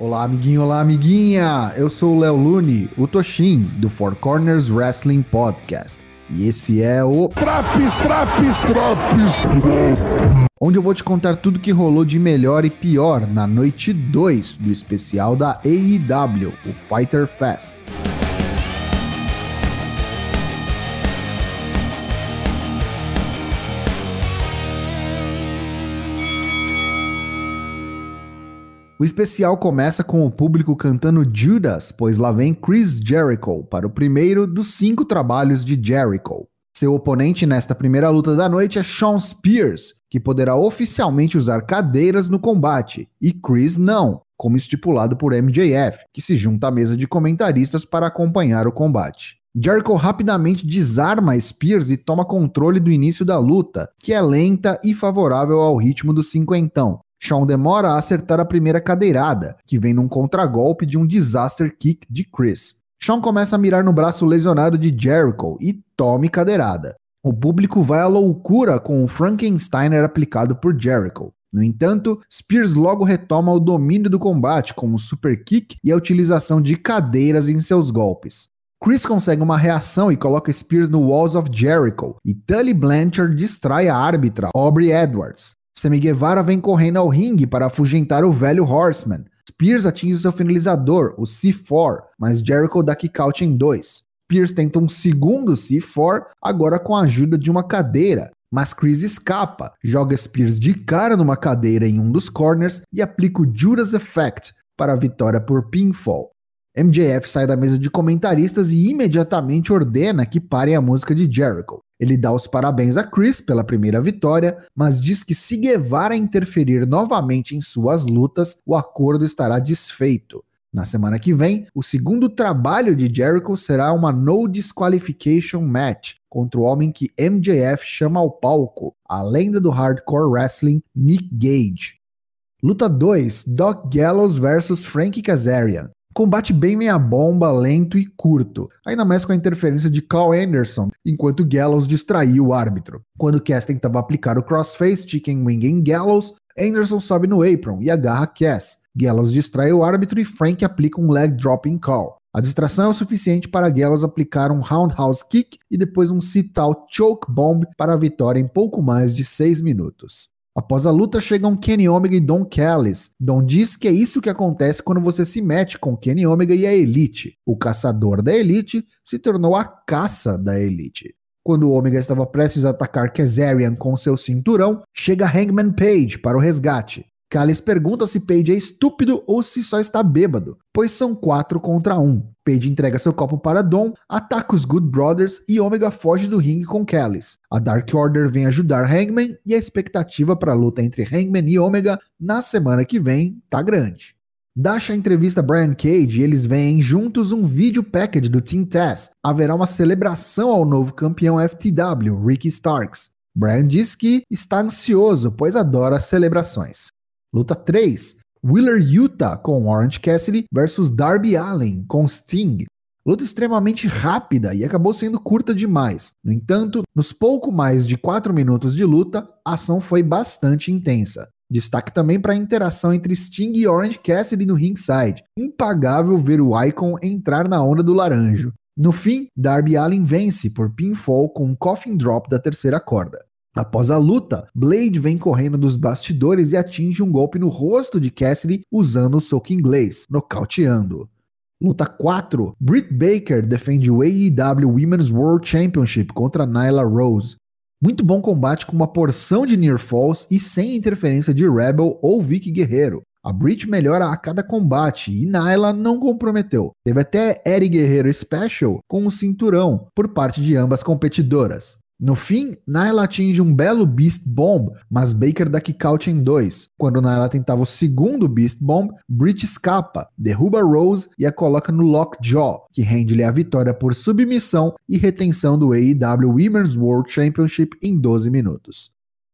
Olá, amiguinho, olá, amiguinha! Eu sou o Léo Lune, o Toshin, do Four Corners Wrestling Podcast. E esse é o Traps, traps, traps, onde eu vou te contar tudo que rolou de melhor e pior na noite 2 do especial da AEW, o Fighter Fest. O especial começa com o público cantando Judas, pois lá vem Chris Jericho para o primeiro dos cinco trabalhos de Jericho. Seu oponente nesta primeira luta da noite é Shawn Spears, que poderá oficialmente usar cadeiras no combate, e Chris não, como estipulado por MJF, que se junta à mesa de comentaristas para acompanhar o combate. Jericho rapidamente desarma Spears e toma controle do início da luta, que é lenta e favorável ao ritmo do cinquentão, Shawn demora a acertar a primeira cadeirada, que vem num contragolpe de um disaster kick de Chris. Shawn começa a mirar no braço lesionado de Jericho e tome cadeirada. O público vai à loucura com o Frankensteiner aplicado por Jericho. No entanto, Spears logo retoma o domínio do combate com o super kick e a utilização de cadeiras em seus golpes. Chris consegue uma reação e coloca Spears no Walls of Jericho, e Tully Blanchard distrai a árbitra Aubrey Edwards. Sammy Guevara vem correndo ao ringue para afugentar o velho Horseman. Spears atinge seu finalizador, o C4, mas Jericho dá kick-out em dois. Spears tenta um segundo C4, agora com a ajuda de uma cadeira, mas Chris escapa, joga Spears de cara numa cadeira em um dos corners e aplica o Judas Effect para a vitória por pinfall. MJF sai da mesa de comentaristas e imediatamente ordena que parem a música de Jericho. Ele dá os parabéns a Chris pela primeira vitória, mas diz que se Guevara interferir novamente em suas lutas, o acordo estará desfeito. Na semana que vem, o segundo trabalho de Jericho será uma No Disqualification Match contra o homem que MJF chama ao palco, a lenda do hardcore wrestling Nick Gage. Luta 2: Doc Gallows vs Frank Kazarian. Combate bem meia bomba, lento e curto, ainda mais com a interferência de Carl Anderson, enquanto Gallows distraiu o árbitro. Quando Cass tentava aplicar o crossface Chicken Wing em Gallows, Anderson sobe no apron e agarra Cass. Gallows distrai o árbitro e Frank aplica um leg drop em Carl. A distração é o suficiente para Gallows aplicar um roundhouse kick e depois um sit-out choke bomb para a vitória em pouco mais de 6 minutos. Após a luta chegam Kenny Omega e Don Callis. Don diz que é isso que acontece quando você se mete com Kenny Omega e a Elite. O caçador da Elite se tornou a caça da Elite. Quando Omega estava prestes a atacar Kazarian com seu cinturão, chega Hangman Page para o resgate. Callis pergunta se Page é estúpido ou se só está bêbado, pois são quatro contra um. Page entrega seu copo para Dom, ataca os Good Brothers e Omega foge do ringue com Callis. A Dark Order vem ajudar Hangman e a expectativa para a luta entre Hangman e Omega na semana que vem tá grande. Dasha entrevista Brian Cage e eles veem juntos um vídeo package do Team Taz. Haverá uma celebração ao novo campeão FTW, Ricky Starks. Brian diz que está ansioso, pois adora celebrações. Luta 3: Wheeler Utah com Orange Cassidy versus Darby Allen com Sting. Luta extremamente rápida e acabou sendo curta demais. No entanto, nos pouco mais de 4 minutos de luta, a ação foi bastante intensa. Destaque também para a interação entre Sting e Orange Cassidy no ringside. Impagável ver o Icon entrar na onda do laranjo. No fim, Darby Allen vence por pinfall com um coffin drop da terceira corda. Após a luta, Blade vem correndo dos bastidores e atinge um golpe no rosto de Cassidy usando o soco inglês, nocauteando. Luta 4: Britt Baker defende o AEW Women's World Championship contra Nyla Rose. Muito bom combate com uma porção de near falls e sem interferência de Rebel ou Vicky Guerreiro. A Britt melhora a cada combate e Nyla não comprometeu. Teve até Eric Guerreiro Special com o um cinturão por parte de ambas competidoras. No fim, Nyla atinge um belo Beast Bomb, mas Baker dá kick-out em dois. Quando Nyla tentava o segundo Beast Bomb, Britt escapa, derruba Rose e a coloca no Lockjaw, que rende-lhe a vitória por submissão e retenção do AEW Women's World Championship em 12 minutos.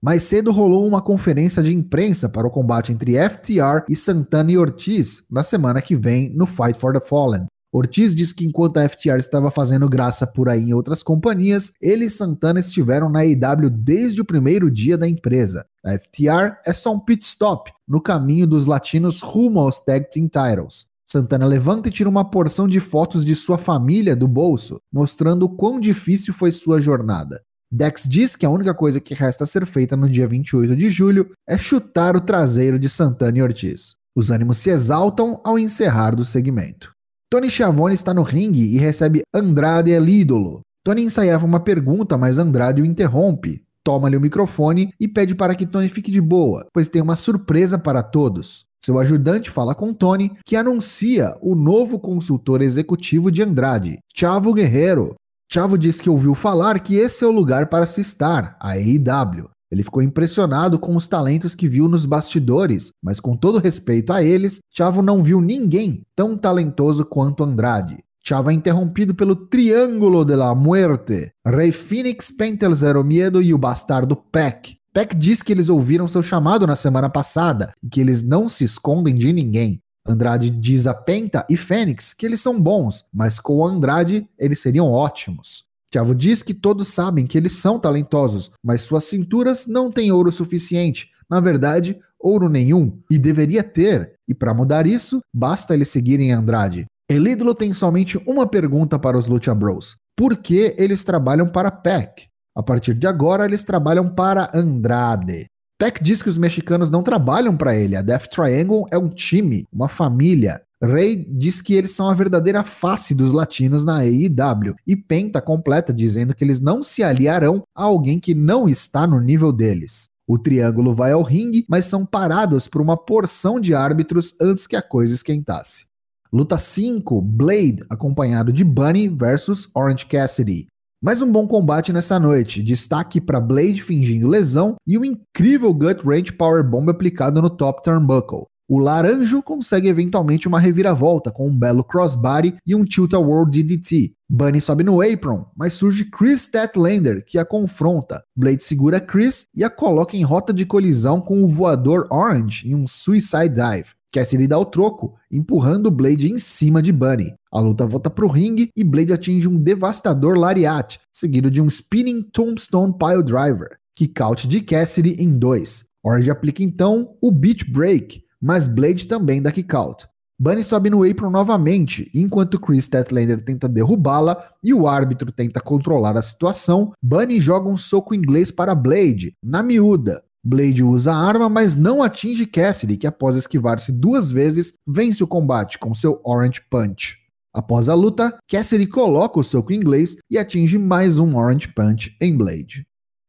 Mais cedo rolou uma conferência de imprensa para o combate entre FTR e Santana e Ortiz na semana que vem no Fight for the Fallen. Ortiz diz que enquanto a FTR estava fazendo graça por aí em outras companhias, ele e Santana estiveram na AEW desde o primeiro dia da empresa. A FTR é só um pit stop no caminho dos latinos rumo aos Tag Team Titles. Santana levanta e tira uma porção de fotos de sua família do bolso, mostrando quão difícil foi sua jornada. Dex diz que a única coisa que resta a ser feita no dia 28 de julho é chutar o traseiro de Santana e Ortiz. Os ânimos se exaltam ao encerrar do segmento. Tony Schiavone está no ringue e recebe Andrade El ídolo. Tony ensaiava uma pergunta, mas Andrade o interrompe, toma-lhe o microfone e pede para que Tony fique de boa, pois tem uma surpresa para todos. Seu ajudante fala com Tony, que anuncia o novo consultor executivo de Andrade, Chavo Guerreiro. Chavo diz que ouviu falar que esse é o lugar para se estar, a AEW. Ele ficou impressionado com os talentos que viu nos bastidores, mas com todo respeito a eles, Chavo não viu ninguém tão talentoso quanto Andrade. Chavo é interrompido pelo Triângulo de la Muerte, Rei Phoenix, Pentel Zero Miedo e o bastardo Peck. Peck diz que eles ouviram seu chamado na semana passada e que eles não se escondem de ninguém. Andrade diz a Penta e Fênix que eles são bons, mas com o Andrade eles seriam ótimos. Chavo diz que todos sabem que eles são talentosos, mas suas cinturas não têm ouro suficiente. Na verdade, ouro nenhum, e deveria ter. E para mudar isso, basta eles seguirem Andrade. Elídolo tem somente uma pergunta para os Lucha Bros: por que eles trabalham para Peck? A partir de agora, eles trabalham para Andrade. Peck diz que os mexicanos não trabalham para ele. A Death Triangle é um time, uma família. Ray diz que eles são a verdadeira face dos latinos na AEW e Penta completa dizendo que eles não se aliarão a alguém que não está no nível deles. O triângulo vai ao ringue, mas são parados por uma porção de árbitros antes que a coisa esquentasse. Luta 5, Blade, acompanhado de Bunny versus Orange Cassidy. Mais um bom combate nessa noite. Destaque para Blade fingindo lesão e o incrível Gut Wrench Powerbomb aplicado no top turnbuckle. O Laranjo consegue eventualmente uma reviravolta com um belo crossbody e um tilt-a-world DDT. Bunny sobe no apron, mas surge Chris Statlander, que a confronta. Blade segura Chris e a coloca em rota de colisão com o voador Orange em um Suicide Dive. Cassidy dá o troco, empurrando Blade em cima de Bunny. A luta volta pro ringue e Blade atinge um devastador lariat, seguido de um Spinning Tombstone Pile Driver, que caute de Cassidy em dois. Orange aplica então o Beach Break, mas Blade também dá kick out. Bunny sobe no apron novamente, enquanto Chris Statlander tenta derrubá-la e o árbitro tenta controlar a situação. Bunny joga um soco inglês para Blade, na miúda. Blade usa a arma, mas não atinge Cassidy, que após esquivar-se duas vezes, vence o combate com seu Orange Punch. Após a luta, Cassidy coloca o soco inglês e atinge mais um Orange Punch em Blade.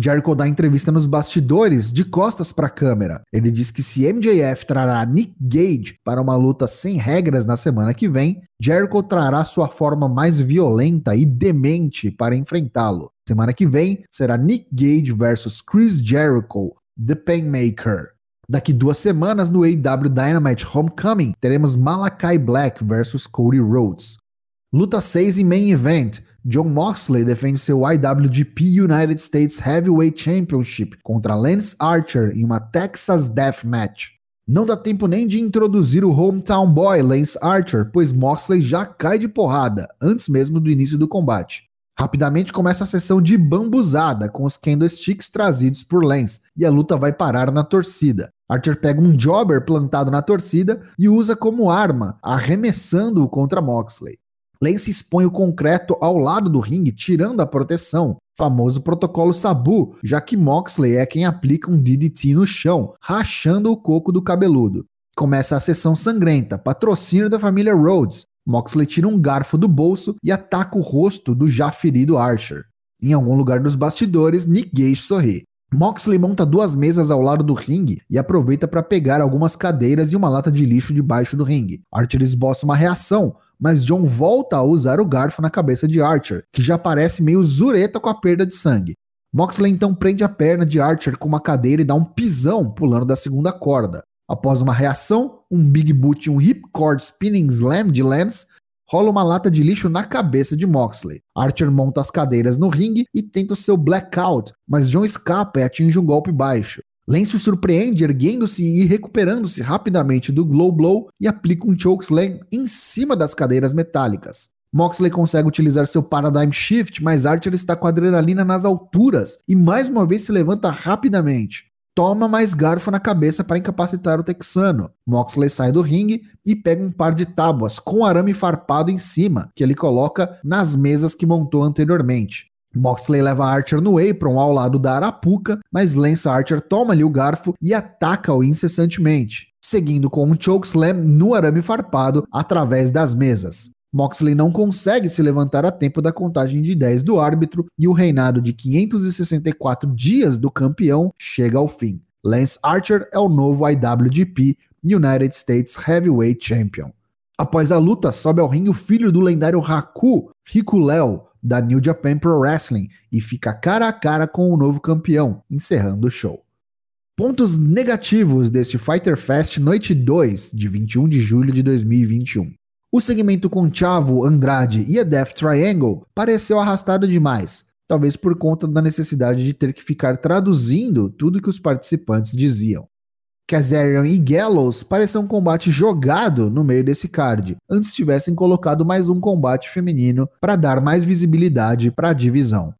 Jericho dá entrevista nos bastidores, de costas para a câmera. Ele diz que se MJF trará Nick Gage para uma luta sem regras na semana que vem, Jericho trará sua forma mais violenta e demente para enfrentá-lo. Semana que vem será Nick Gage versus Chris Jericho, The Painmaker. Daqui duas semanas no AW Dynamite Homecoming teremos Malakai Black versus Cody Rhodes. Luta 6 em Main Event. John Moxley defende seu IWGP United States Heavyweight Championship contra Lance Archer em uma Texas Death Match. Não dá tempo nem de introduzir o hometown boy Lance Archer, pois Moxley já cai de porrada antes mesmo do início do combate. Rapidamente começa a sessão de bambuzada com os candlesticks trazidos por Lance e a luta vai parar na torcida. Archer pega um jobber plantado na torcida e usa como arma, arremessando-o contra Moxley. Lance expõe o concreto ao lado do ringue, tirando a proteção, famoso protocolo Sabu, já que Moxley é quem aplica um DDT no chão, rachando o coco do cabeludo. Começa a sessão sangrenta, patrocínio da família Rhodes. Moxley tira um garfo do bolso e ataca o rosto do já ferido Archer. Em algum lugar dos bastidores, Nick Gage sorri. Moxley monta duas mesas ao lado do ringue e aproveita para pegar algumas cadeiras e uma lata de lixo debaixo do ringue. Archer esboça uma reação, mas John volta a usar o garfo na cabeça de Archer, que já parece meio zureta com a perda de sangue. Moxley então prende a perna de Archer com uma cadeira e dá um pisão pulando da segunda corda. Após uma reação, um Big Boot e um Hipcord Spinning Slam de Lance rola uma lata de lixo na cabeça de Moxley. Archer monta as cadeiras no ringue e tenta o seu blackout, mas John escapa e atinge um golpe baixo. Lance surpreende erguendo-se e recuperando-se rapidamente do Glow Blow e aplica um chokeslam em cima das cadeiras metálicas. Moxley consegue utilizar seu Paradigm Shift, mas Archer está com adrenalina nas alturas e mais uma vez se levanta rapidamente. Toma mais garfo na cabeça para incapacitar o texano. Moxley sai do ringue e pega um par de tábuas com arame farpado em cima, que ele coloca nas mesas que montou anteriormente. Moxley leva Archer no apron ao lado da Arapuca, mas Lance Archer toma-lhe o garfo e ataca-o incessantemente, seguindo com um chokeslam no arame farpado através das mesas. Moxley não consegue se levantar a tempo da contagem de 10 do árbitro e o reinado de 564 dias do campeão chega ao fim. Lance Archer é o novo IWGP United States Heavyweight Champion. Após a luta, sobe ao ringue o filho do lendário Haku, Riku Leo, da New Japan Pro Wrestling, e fica cara a cara com o novo campeão, encerrando o show. Pontos negativos deste Fighter Fest Noite 2, de 21 de julho de 2021. O segmento com Chavo, Andrade e a Death Triangle pareceu arrastado demais, talvez por conta da necessidade de ter que ficar traduzindo tudo que os participantes diziam. Kazarian e Gallows pareceu um combate jogado no meio desse card, antes tivessem colocado mais um combate feminino para dar mais visibilidade para a divisão.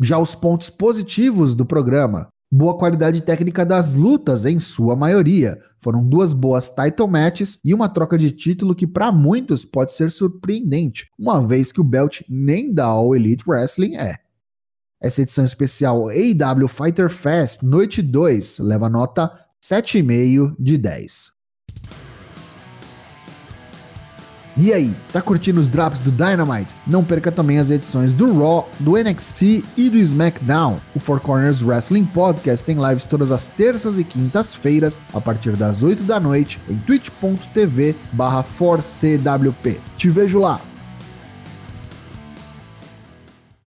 Já os pontos positivos do programa, boa qualidade técnica das lutas em sua maioria. Foram duas boas title matches e uma troca de título que para muitos pode ser surpreendente, uma vez que o belt nem da All Elite Wrestling é. Essa edição especial AEW Fighter Fest Noite 2 leva nota 7,5 de 10. E aí, tá curtindo os drops do Dynamite? Não perca também as edições do Raw, do NXT e do SmackDown. O Four Corners Wrestling Podcast tem lives todas as terças e quintas-feiras, a partir das 8 da noite, em twitch.tv/4cwp. Te vejo lá!